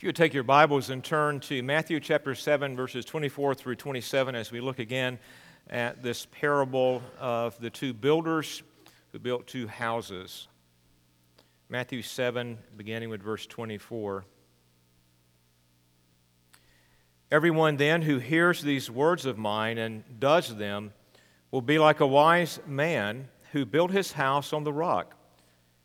If you would take your Bibles and turn to Matthew chapter 7, verses 24 through 27, as we look again at this parable of the two builders who built two houses. Matthew 7, beginning with verse 24. Everyone then who hears these words of mine and does them will be like a wise man who built his house on the rock.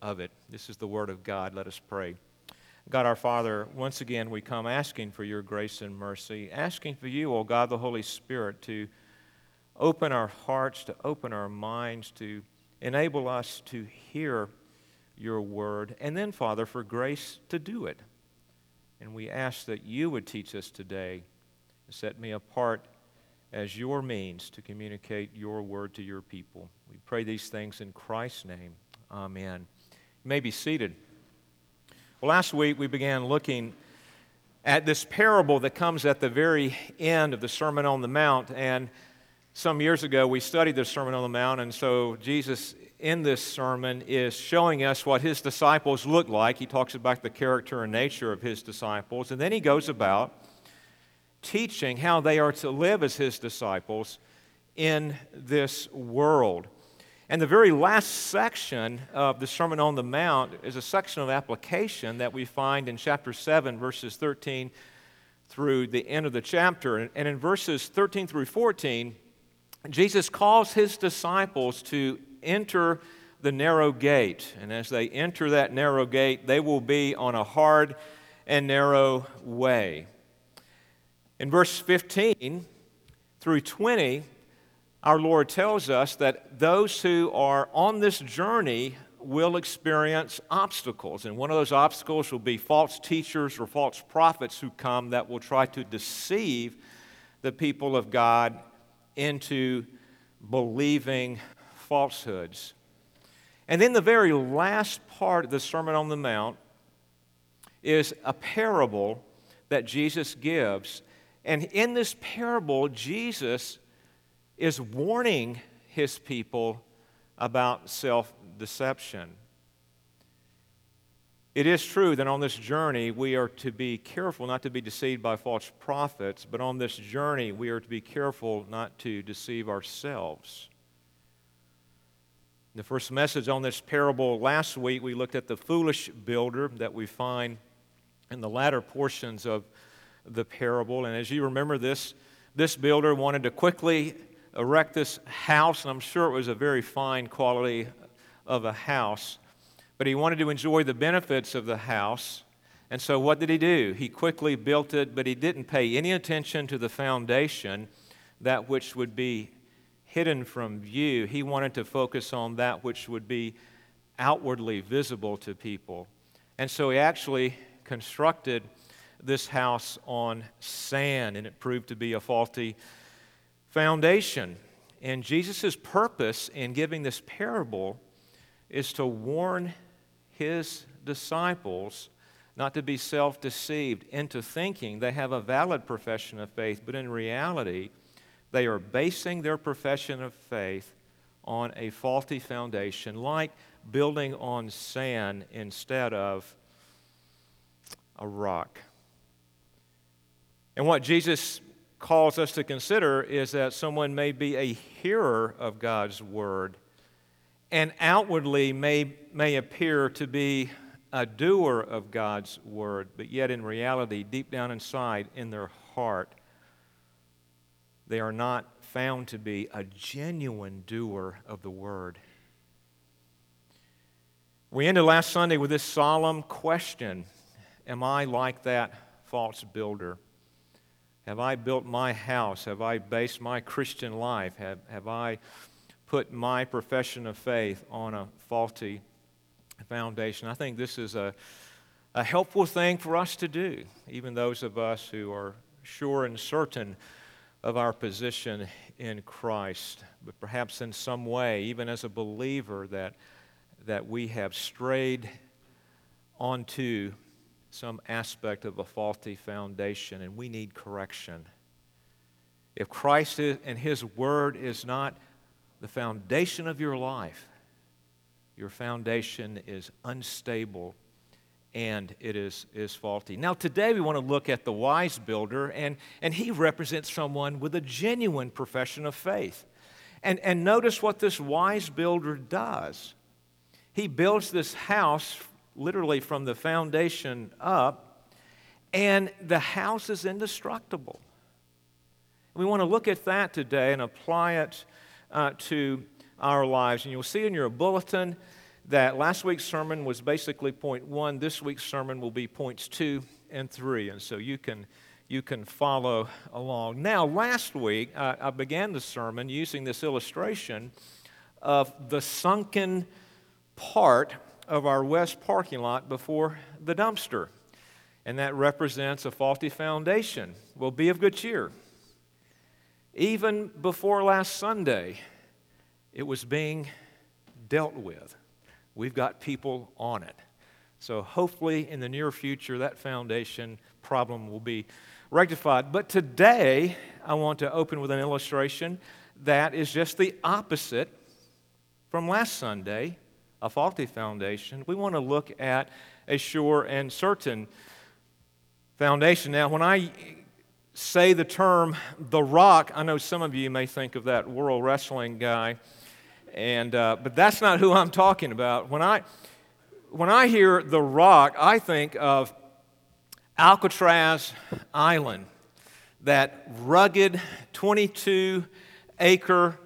of it. This is the word of God. Let us pray. God our Father, once again we come asking for your grace and mercy, asking for you, O oh God, the Holy Spirit, to open our hearts, to open our minds, to enable us to hear your word, and then, Father, for grace to do it. And we ask that you would teach us today, set me apart as your means to communicate your word to your people. We pray these things in Christ's name. Amen. May be seated. Well, last week we began looking at this parable that comes at the very end of the Sermon on the Mount. And some years ago we studied the Sermon on the Mount, and so Jesus in this sermon is showing us what his disciples look like. He talks about the character and nature of his disciples, and then he goes about teaching how they are to live as his disciples in this world. And the very last section of the Sermon on the Mount is a section of application that we find in chapter 7, verses 13 through the end of the chapter. And in verses 13 through 14, Jesus calls his disciples to enter the narrow gate. And as they enter that narrow gate, they will be on a hard and narrow way. In verse 15 through 20, our Lord tells us that those who are on this journey will experience obstacles. And one of those obstacles will be false teachers or false prophets who come that will try to deceive the people of God into believing falsehoods. And then the very last part of the Sermon on the Mount is a parable that Jesus gives and in this parable, Jesus is warning his people about self deception. It is true that on this journey we are to be careful not to be deceived by false prophets, but on this journey we are to be careful not to deceive ourselves. The first message on this parable last week, we looked at the foolish builder that we find in the latter portions of the parable. And as you remember, this, this builder wanted to quickly erect this house, and I'm sure it was a very fine quality of a house. But he wanted to enjoy the benefits of the house. And so, what did he do? He quickly built it, but he didn't pay any attention to the foundation, that which would be hidden from view. He wanted to focus on that which would be outwardly visible to people. And so, he actually constructed this house on sand, and it proved to be a faulty foundation. And Jesus' purpose in giving this parable is to warn his disciples not to be self deceived into thinking they have a valid profession of faith, but in reality, they are basing their profession of faith on a faulty foundation, like building on sand instead of a rock. And what Jesus calls us to consider is that someone may be a hearer of God's word and outwardly may, may appear to be a doer of God's word, but yet in reality, deep down inside, in their heart, they are not found to be a genuine doer of the word. We ended last Sunday with this solemn question Am I like that false builder? Have I built my house? Have I based my Christian life? Have, have I put my profession of faith on a faulty foundation? I think this is a, a helpful thing for us to do, even those of us who are sure and certain of our position in Christ, but perhaps in some way, even as a believer, that, that we have strayed onto some aspect of a faulty foundation and we need correction. If Christ is, and His Word is not the foundation of your life, your foundation is unstable and it is, is faulty. Now, today we want to look at the wise builder, and, and he represents someone with a genuine profession of faith. And, and notice what this wise builder does. He builds this house literally from the foundation up, and the house is indestructible. We want to look at that today and apply it uh, to our lives. And you'll see in your bulletin that last week's sermon was basically point one. This week's sermon will be points two and three. And so you can, you can follow along. Now, last week, uh, I began the sermon using this illustration of the sunken part of our west parking lot before the dumpster. And that represents a faulty foundation. Well, be of good cheer. Even before last Sunday, it was being dealt with. We've got people on it. So hopefully, in the near future, that foundation problem will be rectified. But today, I want to open with an illustration that is just the opposite from last Sunday a faulty foundation. We want to look at a sure and certain foundation. Now, when I say the term the rock, I know some of you may think of that world wrestling guy, and, uh, but that's not who I'm talking about. When I, when I hear the rock, I think of Alcatraz Island, that rugged 22 acre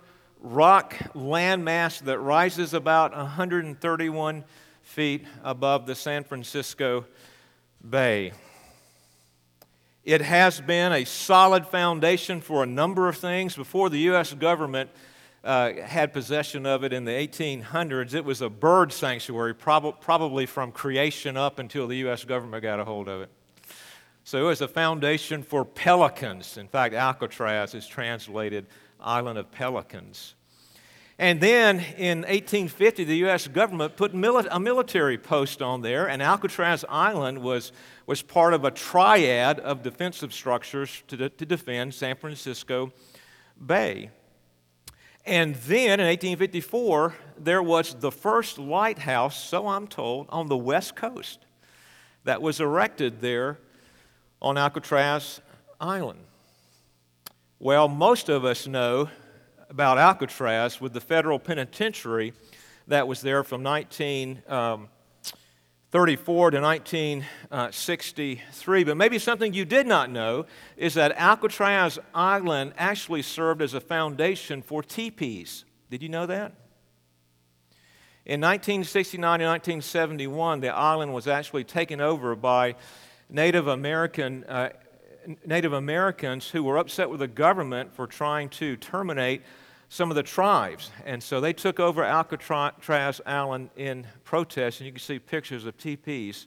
rock landmass that rises about 131 feet above the San Francisco Bay. It has been a solid foundation for a number of things. Before the U.S. government uh, had possession of it in the 1800s, it was a bird sanctuary, prob- probably from creation up until the U.S. government got a hold of it. So it was a foundation for pelicans. In fact, Alcatraz is translated island of pelicans. And then in 1850, the U.S. government put mili- a military post on there, and Alcatraz Island was, was part of a triad of defensive structures to, de- to defend San Francisco Bay. And then in 1854, there was the first lighthouse, so I'm told, on the West Coast that was erected there on Alcatraz Island. Well, most of us know about Alcatraz with the federal penitentiary that was there from 1934 um, to 1963. But maybe something you did not know is that Alcatraz Island actually served as a foundation for teepees. Did you know that? In 1969 and 1971, the island was actually taken over by Native American uh, Native Americans who were upset with the government for trying to terminate some of the tribes. And so they took over Alcatraz Island in protest, and you can see pictures of teepees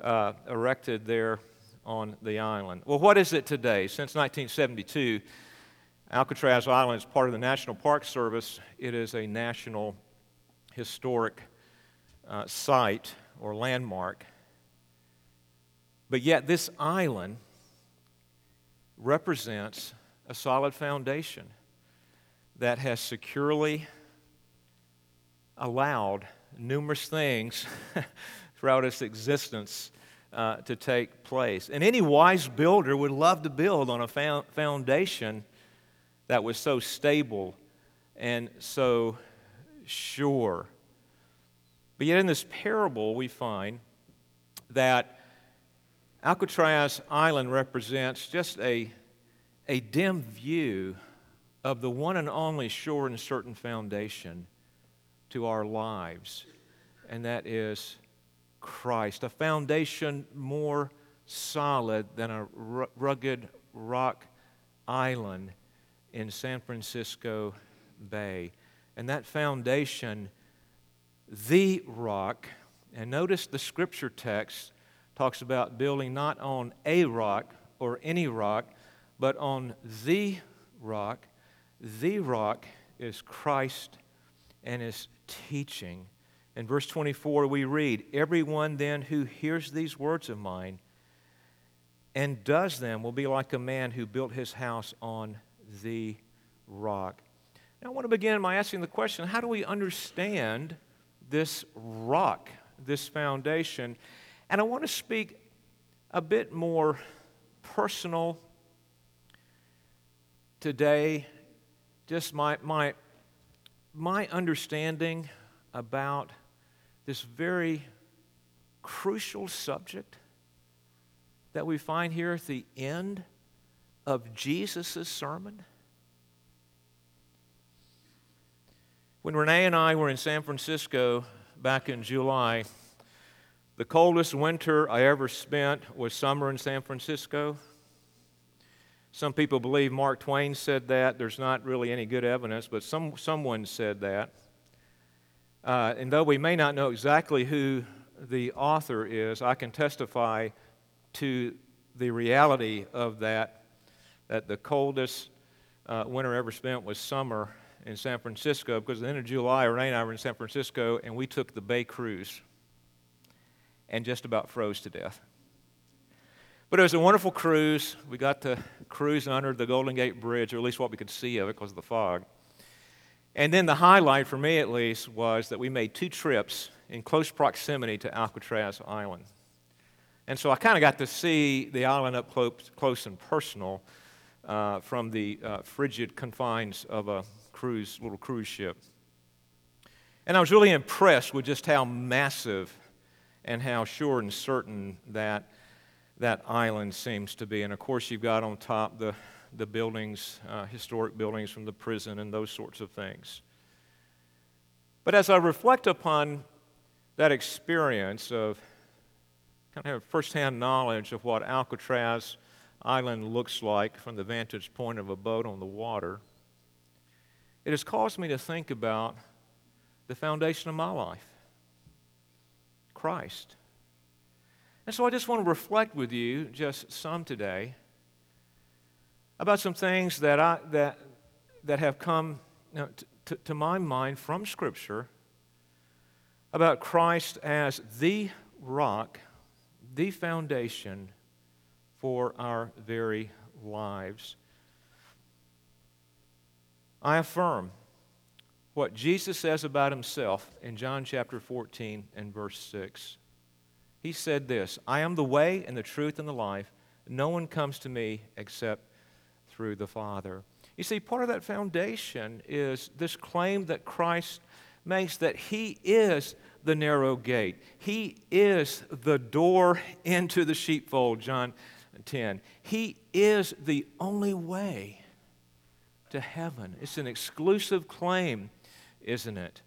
uh, erected there on the island. Well, what is it today? Since 1972, Alcatraz Island is part of the National Park Service. It is a national historic uh, site or landmark. But yet, this island represents a solid foundation that has securely allowed numerous things throughout its existence uh, to take place. And any wise builder would love to build on a foundation that was so stable and so sure. But yet, in this parable, we find that Alcatraz Island represents just a, a dim view of the one and only sure and certain foundation to our lives, and that is Christ, a foundation more solid than a rugged rock island in San Francisco Bay. And that foundation, the rock, and notice the scripture text talks about building not on a rock or any rock, but on the rock. The rock is Christ and his teaching. In verse 24, we read, Everyone then who hears these words of mine and does them will be like a man who built his house on the rock. Now, I want to begin by asking the question how do we understand this rock, this foundation? And I want to speak a bit more personal today, just my, my, my understanding about this very crucial subject that we find here at the end of Jesus' sermon? When Renee and I were in San Francisco back in July, the coldest winter I ever spent was summer in San Francisco. Some people believe Mark Twain said that. There's not really any good evidence, but some, someone said that. Uh, and though we may not know exactly who the author is, I can testify to the reality of that, that the coldest uh, winter ever spent was summer in San Francisco because at the end of July, Renee and I were in San Francisco and we took the Bay Cruise and just about froze to death. But it was a wonderful cruise. We got to cruise under the Golden Gate Bridge, or at least what we could see of it because of the fog. And then the highlight, for me at least, was that we made two trips in close proximity to Alcatraz Island. And so I kind of got to see the island up close, close and personal uh, from the uh, frigid confines of a cruise, little cruise ship. And I was really impressed with just how massive and how sure and certain that that island seems to be. And of course, you've got on top the, the buildings, uh, historic buildings from the prison, and those sorts of things. But as I reflect upon that experience of kind of firsthand knowledge of what Alcatraz Island looks like from the vantage point of a boat on the water, it has caused me to think about the foundation of my life Christ. And so I just want to reflect with you just some today about some things that, I, that, that have come you know, to, to my mind from Scripture about Christ as the rock, the foundation for our very lives. I affirm what Jesus says about himself in John chapter 14 and verse 6. He said this I am the way and the truth and the life. No one comes to me except through the Father. You see, part of that foundation is this claim that Christ makes that He is the narrow gate, He is the door into the sheepfold, John 10. He is the only way to heaven. It's an exclusive claim, isn't it?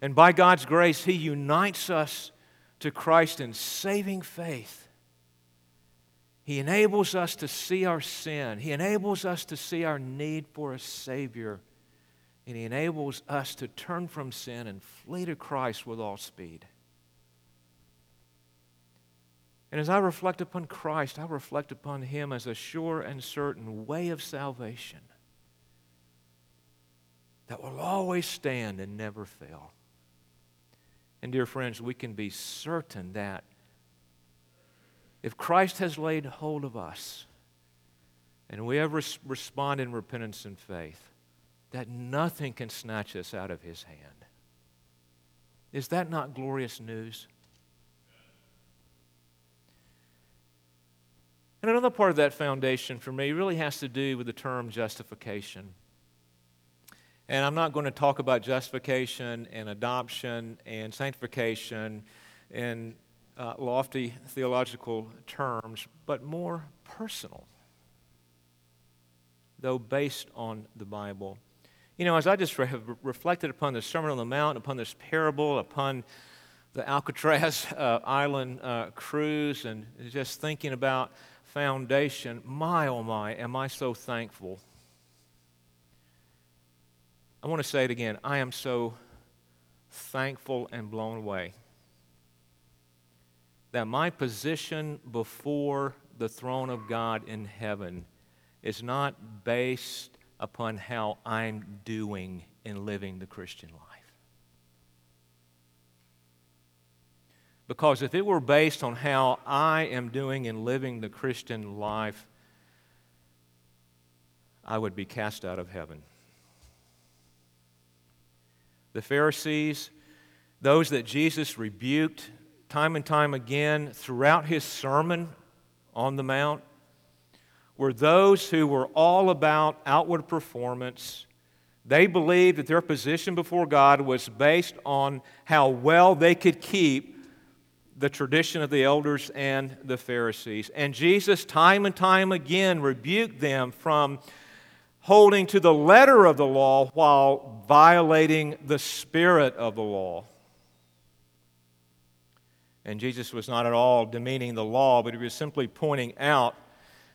And by God's grace, He unites us to Christ in saving faith, He enables us to see our sin. He enables us to see our need for a Savior. And He enables us to turn from sin and flee to Christ with all speed. And as I reflect upon Christ, I reflect upon Him as a sure and certain way of salvation that will always stand and never fail. And, dear friends, we can be certain that if Christ has laid hold of us and we have res- responded in repentance and faith, that nothing can snatch us out of his hand. Is that not glorious news? And another part of that foundation for me really has to do with the term justification. And I'm not going to talk about justification and adoption and sanctification in uh, lofty theological terms, but more personal, though based on the Bible. You know, as I just re- have reflected upon the Sermon on the Mount, upon this parable, upon the Alcatraz uh, Island uh, cruise, and just thinking about foundation, my oh my, am I so thankful I want to say it again. I am so thankful and blown away that my position before the throne of God in heaven is not based upon how I'm doing in living the Christian life. Because if it were based on how I am doing in living the Christian life, I would be cast out of heaven. The Pharisees, those that Jesus rebuked time and time again throughout his Sermon on the Mount, were those who were all about outward performance. They believed that their position before God was based on how well they could keep the tradition of the elders and the Pharisees. And Jesus, time and time again, rebuked them from holding to the letter of the law while violating the spirit of the law. And Jesus was not at all demeaning the law, but he was simply pointing out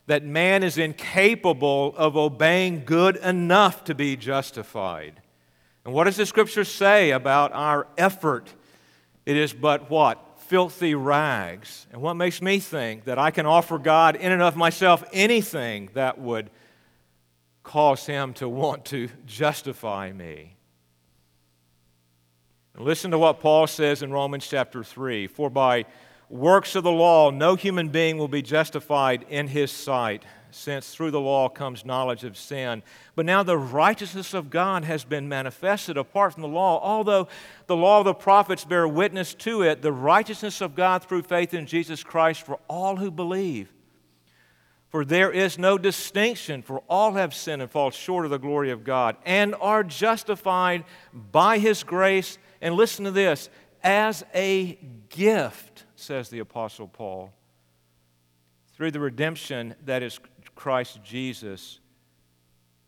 that man is incapable of obeying good enough to be justified. And what does the scripture say about our effort? It is but what? Filthy rags. And what makes me think that I can offer God in and of myself anything that would cause him to want to justify me. Listen to what Paul says in Romans chapter 3 For by works of the law, no human being will be justified in his sight, since through the law comes knowledge of sin. But now the righteousness of God has been manifested apart from the law. Although the law of the prophets bear witness to it, the righteousness of God through faith in Jesus Christ for all who believe. For there is no distinction, for all have sinned and fall short of the glory of God, and are justified by His grace. And listen to this as a gift, says the Apostle Paul, through the redemption that is Christ Jesus,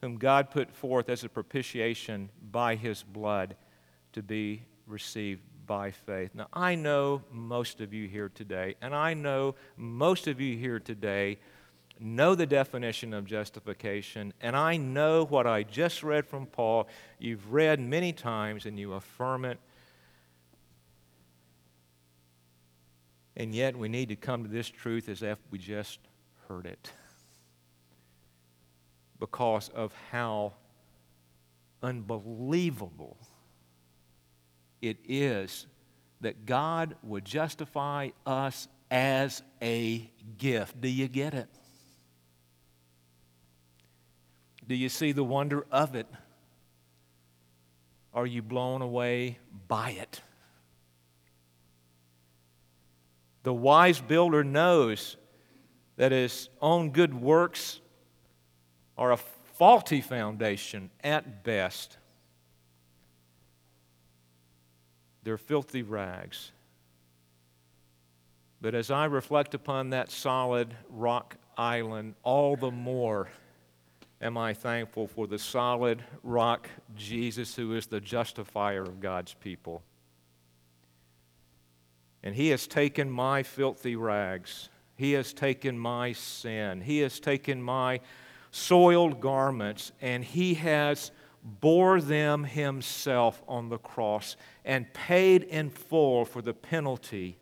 whom God put forth as a propitiation by His blood to be received by faith. Now, I know most of you here today, and I know most of you here today know the definition of justification, and I know what I just read from Paul. You've read many times and you affirm it. And yet, we need to come to this truth as if we just heard it because of how unbelievable it is that God would justify us as a gift. Do you get it? Do you see the wonder of it? Are you blown away by it? The wise builder knows that his own good works are a faulty foundation at best. They're filthy rags. But as I reflect upon that solid rock island, all the more am I thankful for the solid rock Jesus, who is the justifier of God's people. And He has taken my filthy rags, He has taken my sin, He has taken my soiled garments, and He has bore them Himself on the cross and paid in full for the penalty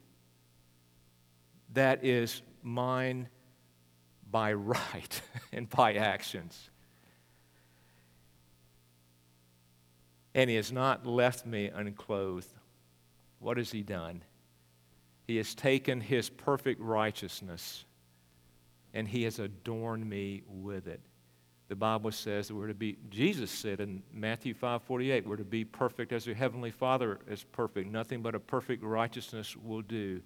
that is mine by right and by actions. And he has not left me unclothed. What has he done? He has taken his perfect righteousness and he has adorned me with it. The Bible says that we're to be, Jesus said in Matthew 5 48, we're to be perfect as your heavenly Father is perfect. Nothing but a perfect righteousness will do.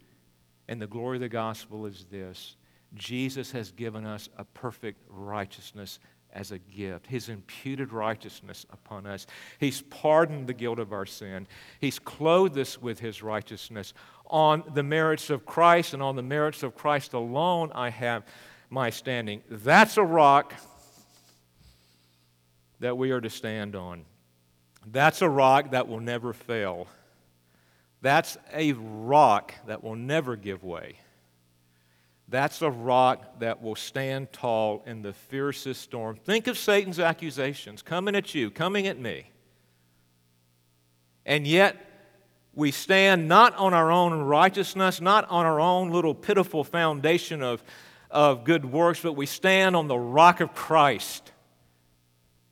And the glory of the gospel is this Jesus has given us a perfect righteousness as a gift. His imputed righteousness upon us. He's pardoned the guilt of our sin. He's clothed us with His righteousness. On the merits of Christ and on the merits of Christ alone, I have my standing. That's a rock that we are to stand on. That's a rock that will never fail. That's a rock that will never give way. That's a rock that will stand tall in the fiercest storm. Think of Satan's accusations coming at you, coming at me. And yet, we stand not on our own righteousness, not on our own little pitiful foundation of, of good works, but we stand on the rock of Christ,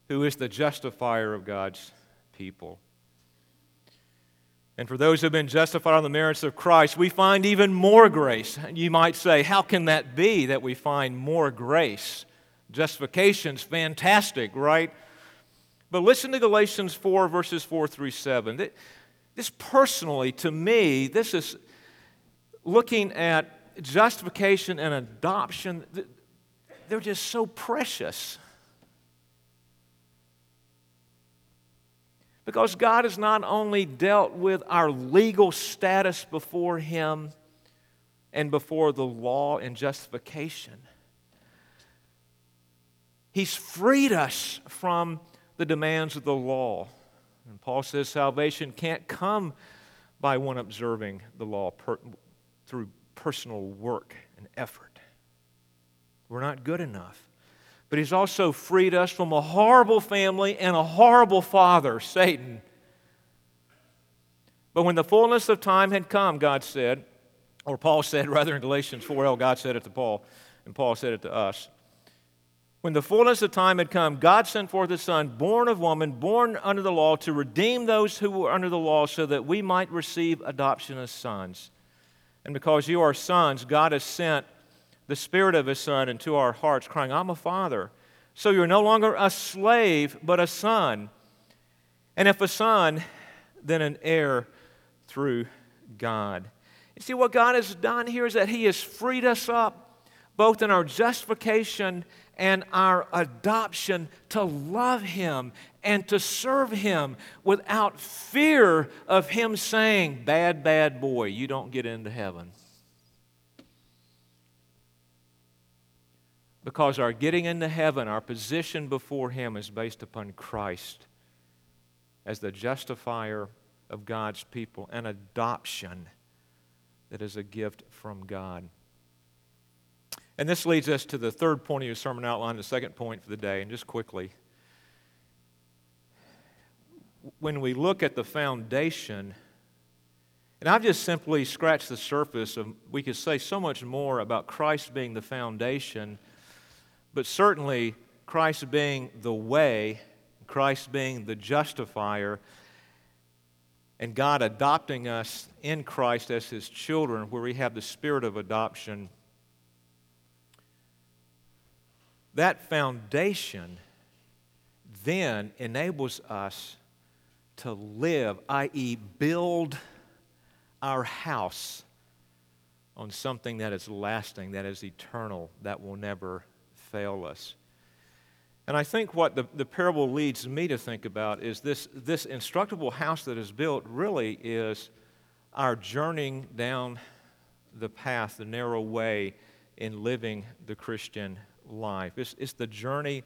who is the justifier of God's people. And for those who have been justified on the merits of Christ, we find even more grace. You might say, how can that be that we find more grace? Justification's fantastic, right? But listen to Galatians 4, verses 4 through 7. This personally, to me, this is looking at justification and adoption. They're just so precious. Because God has not only dealt with our legal status before Him and before the law and justification, He's freed us from the demands of the law. And Paul says salvation can't come by one observing the law per, through personal work and effort. We're not good enough but He's also freed us from a horrible family and a horrible father, Satan. But when the fullness of time had come, God said, or Paul said, rather in Galatians 4L, God said it to Paul, and Paul said it to us. When the fullness of time had come, God sent forth His Son, born of woman, born under the law, to redeem those who were under the law, so that we might receive adoption as sons. And because you are sons, God has sent the Spirit of His Son into our hearts, crying, Abba father. So you're no longer a slave, but a son. And if a son, then an heir through God. You see, what God has done here is that He has freed us up, both in our justification and our adoption, to love Him and to serve Him without fear of Him saying, Bad, bad boy, you don't get into heaven. Because our getting into heaven, our position before Him is based upon Christ as the justifier of God's people, an adoption that is a gift from God. And this leads us to the third point of your sermon outline, the second point for the day. And just quickly, when we look at the foundation, and I've just simply scratched the surface of, we could say so much more about Christ being the foundation but certainly, Christ being the way, Christ being the justifier, and God adopting us in Christ as His children, where we have the spirit of adoption, that foundation then enables us to live, i.e., build our house on something that is lasting, that is eternal, that will never fail us. And I think what the, the parable leads me to think about is this, this instructable house that is built really is our journeying down the path, the narrow way in living the Christian life. It's, it's the journey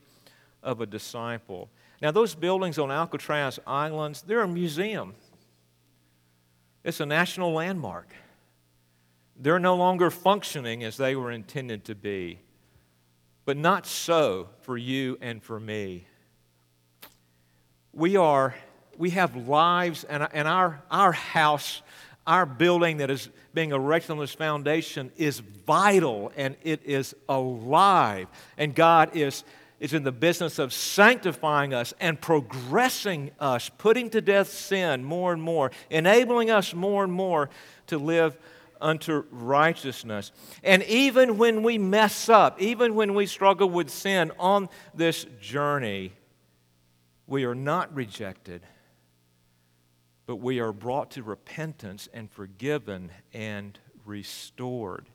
of a disciple. Now, those buildings on Alcatraz Islands, they're a museum, it's a national landmark. They're no longer functioning as they were intended to be. But not so for you and for me. We are, we have lives, and, and our, our house, our building that is being erected on this foundation is vital and it is alive. And God is, is in the business of sanctifying us and progressing us, putting to death sin more and more, enabling us more and more to live unto righteousness. And even when we mess up, even when we struggle with sin on this journey, we are not rejected, but we are brought to repentance and forgiven and restored.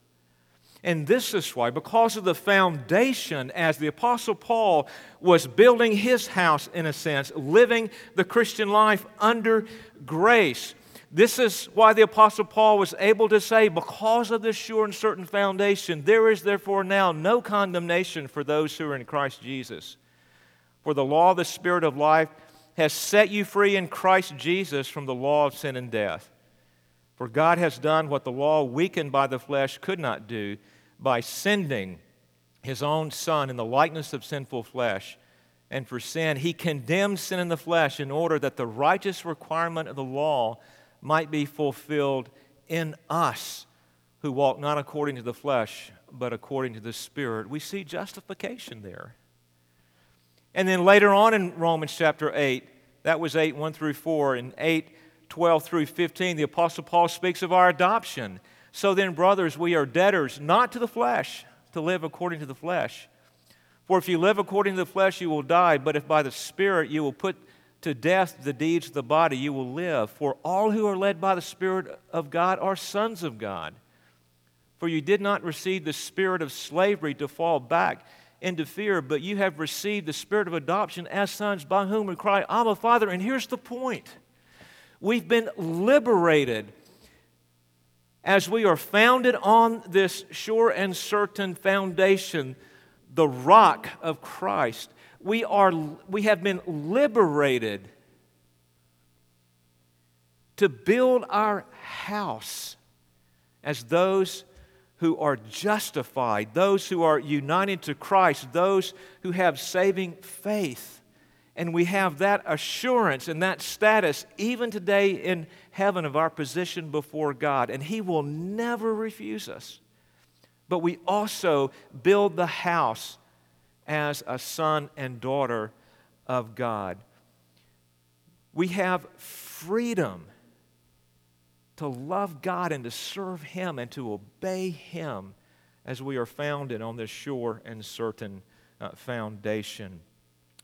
And this is why, because of the foundation, as the Apostle Paul was building his house, in a sense, living the Christian life under grace, this is why the Apostle Paul was able to say, Because of this sure and certain foundation, there is therefore now no condemnation for those who are in Christ Jesus. For the law of the Spirit of life has set you free in Christ Jesus from the law of sin and death. For God has done what the law, weakened by the flesh, could not do by sending his own Son in the likeness of sinful flesh. And for sin, he condemned sin in the flesh in order that the righteous requirement of the law might be fulfilled in us who walk not according to the flesh, but according to the Spirit. We see justification there. And then later on in Romans chapter 8, that was 8 1 through 4, and 8 12 through 15, the Apostle Paul speaks of our adoption. So then, brothers, we are debtors, not to the flesh, to live according to the flesh. For if you live according to the flesh, you will die, but if by the Spirit you will put to death the deeds of the body, you will live. For all who are led by the Spirit of God are sons of God. For you did not receive the spirit of slavery to fall back into fear, but you have received the spirit of adoption as sons by whom we cry, Abba, Father. And here's the point we've been liberated as we are founded on this sure and certain foundation, the rock of Christ. We, are, we have been liberated to build our house as those who are justified, those who are united to Christ, those who have saving faith. And we have that assurance and that status even today in heaven of our position before God. And He will never refuse us. But we also build the house as a son and daughter of God. We have freedom to love God and to serve Him and to obey Him as we are founded on this sure and certain uh, foundation.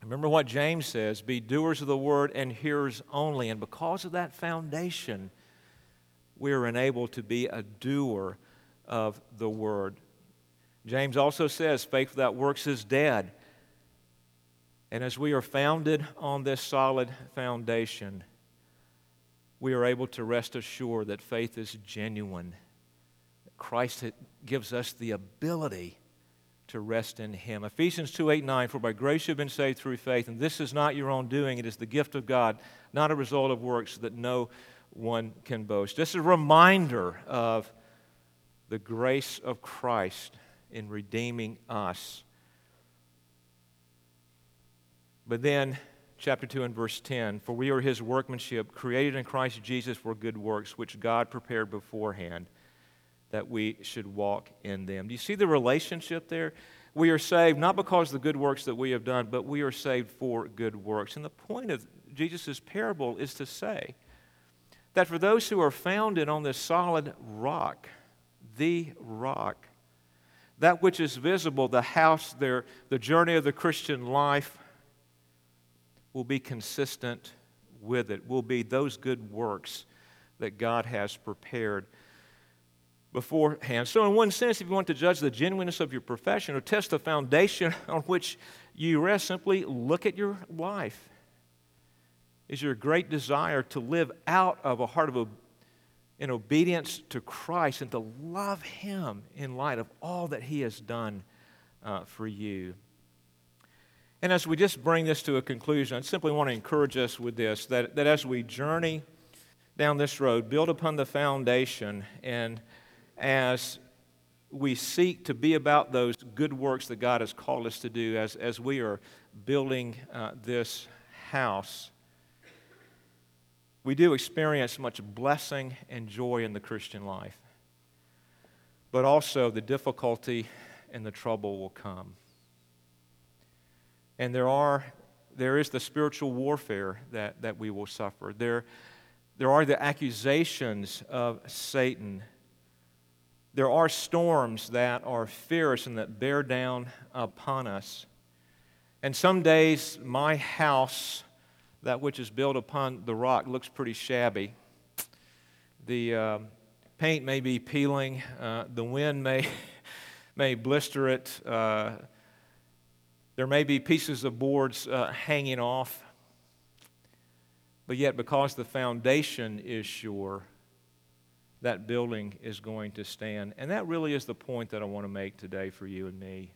Remember what James says be doers of the word and hearers only. And because of that foundation, we are enabled to be a doer of the word. James also says faith without works is dead. And as we are founded on this solid foundation, we are able to rest assured that faith is genuine. Christ gives us the ability to rest in Him. Ephesians 2 8 9, for by grace you have been saved through faith, and this is not your own doing, it is the gift of God, not a result of works that no one can boast. This is a reminder of the grace of Christ in redeeming us. But then chapter 2 and verse 10 For we are his workmanship, created in Christ Jesus for good works, which God prepared beforehand that we should walk in them. Do you see the relationship there? We are saved not because of the good works that we have done, but we are saved for good works. And the point of Jesus' parable is to say that for those who are founded on this solid rock, the rock, that which is visible, the house, there, the journey of the Christian life, will be consistent with it, will be those good works that God has prepared beforehand. So, in one sense, if you want to judge the genuineness of your profession or test the foundation on which you rest, simply look at your life. Is your great desire to live out of a heart of in obedience to Christ and to love Him in light of all that He has done uh, for you? And as we just bring this to a conclusion, I simply want to encourage us with this that, that as we journey down this road, build upon the foundation, and as we seek to be about those good works that God has called us to do, as, as we are building uh, this house, we do experience much blessing and joy in the Christian life. But also, the difficulty and the trouble will come. And there, are, there is the spiritual warfare that, that we will suffer. There, there are the accusations of Satan. There are storms that are fierce and that bear down upon us. And some days, my house, that which is built upon the rock, looks pretty shabby. The uh, paint may be peeling, uh, the wind may, may blister it. Uh, there may be pieces of boards uh, hanging off, but yet, because the foundation is sure, that building is going to stand. And that really is the point that I want to make today for you and me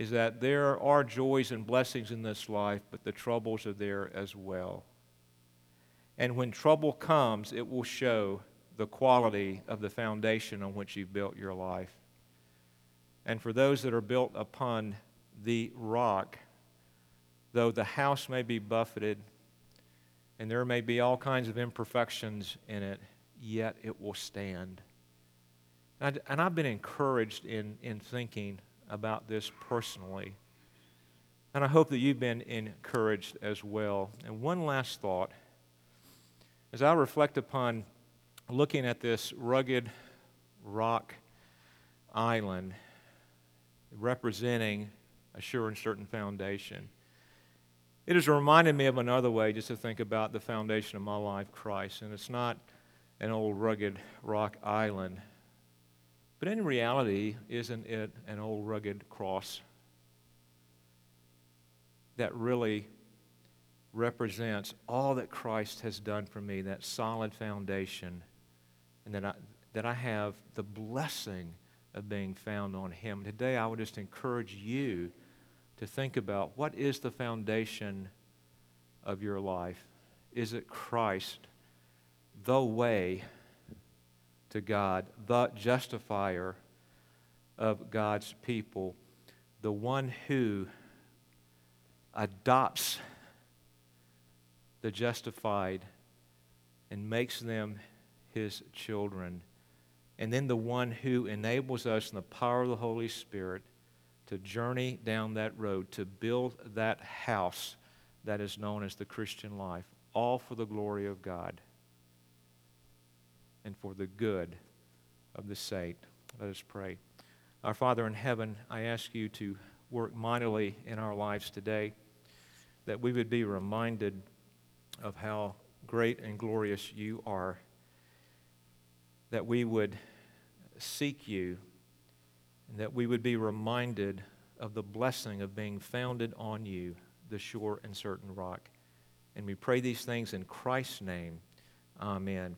is that there are joys and blessings in this life, but the troubles are there as well. And when trouble comes, it will show the quality of the foundation on which you've built your life. And for those that are built upon the rock, though the house may be buffeted and there may be all kinds of imperfections in it, yet it will stand. And, I've been encouraged in, in thinking about this personally. And I hope that you've been encouraged as well. And one last thought as I reflect upon looking at this rugged rock island representing a sure and certain foundation. It has reminded me of another way just to think about the foundation of my life, Christ. And it's not an old rugged rock island, but in reality, isn't it an old rugged cross that really represents all that Christ has done for me, that solid foundation, and that I, that I have the blessing of being found on Him. Today, I would just encourage you to think about what is the foundation of your life? Is it Christ, the way to God, the justifier of God's people, the one who adopts the justified and makes them his children? and then the one who enables us in the power of the Holy Spirit to journey down that road, to build that house that is known as the Christian life, all for the glory of God and for the good of the saint. Let us pray. Our Father in heaven, I ask you to work mightily in our lives today, that we would be reminded of how great and glorious you are, that we would seek you, and that we would be reminded of the blessing of being founded on you, the sure and certain rock. And we pray these things in Christ's name. Amen.